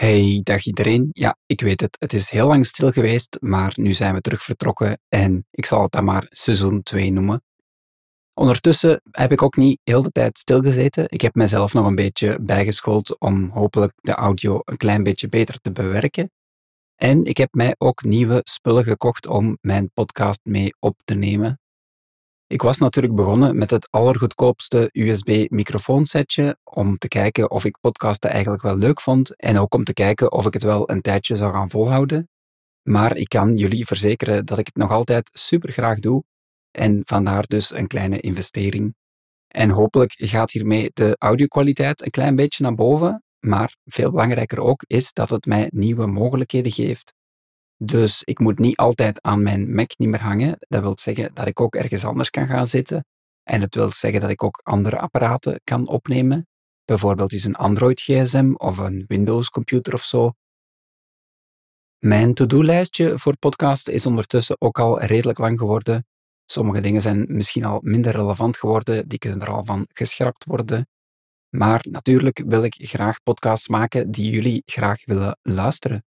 Hey, dag iedereen. Ja, ik weet het. Het is heel lang stil geweest, maar nu zijn we terug vertrokken en ik zal het dan maar seizoen 2 noemen. Ondertussen heb ik ook niet heel de tijd stilgezeten. Ik heb mezelf nog een beetje bijgeschoold om hopelijk de audio een klein beetje beter te bewerken. En ik heb mij ook nieuwe spullen gekocht om mijn podcast mee op te nemen. Ik was natuurlijk begonnen met het allergoedkoopste USB-microfoonsetje om te kijken of ik podcasten eigenlijk wel leuk vond en ook om te kijken of ik het wel een tijdje zou gaan volhouden. Maar ik kan jullie verzekeren dat ik het nog altijd super graag doe en vandaar dus een kleine investering. En hopelijk gaat hiermee de audiokwaliteit een klein beetje naar boven, maar veel belangrijker ook is dat het mij nieuwe mogelijkheden geeft. Dus ik moet niet altijd aan mijn Mac niet meer hangen. Dat wil zeggen dat ik ook ergens anders kan gaan zitten. En het wil zeggen dat ik ook andere apparaten kan opnemen. Bijvoorbeeld is een Android gsm of een Windows computer of zo. Mijn to-do-lijstje voor podcast is ondertussen ook al redelijk lang geworden. Sommige dingen zijn misschien al minder relevant geworden, die kunnen er al van geschrapt worden. Maar natuurlijk wil ik graag podcasts maken die jullie graag willen luisteren.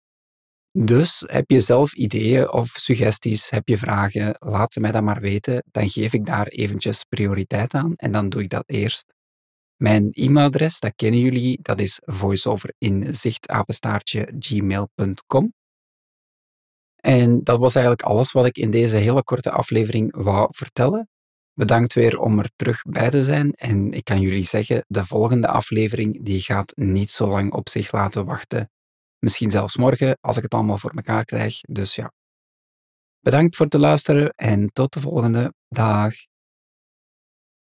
Dus heb je zelf ideeën of suggesties, heb je vragen, laat ze mij dan maar weten. Dan geef ik daar eventjes prioriteit aan en dan doe ik dat eerst. Mijn e-mailadres, dat kennen jullie, dat is voiceoverinzichtapenstaartje.gmail.com. En dat was eigenlijk alles wat ik in deze hele korte aflevering wou vertellen. Bedankt weer om er terug bij te zijn en ik kan jullie zeggen, de volgende aflevering die gaat niet zo lang op zich laten wachten. Misschien zelfs morgen, als ik het allemaal voor elkaar krijg. Dus ja. Bedankt voor het luisteren en tot de volgende. Dag.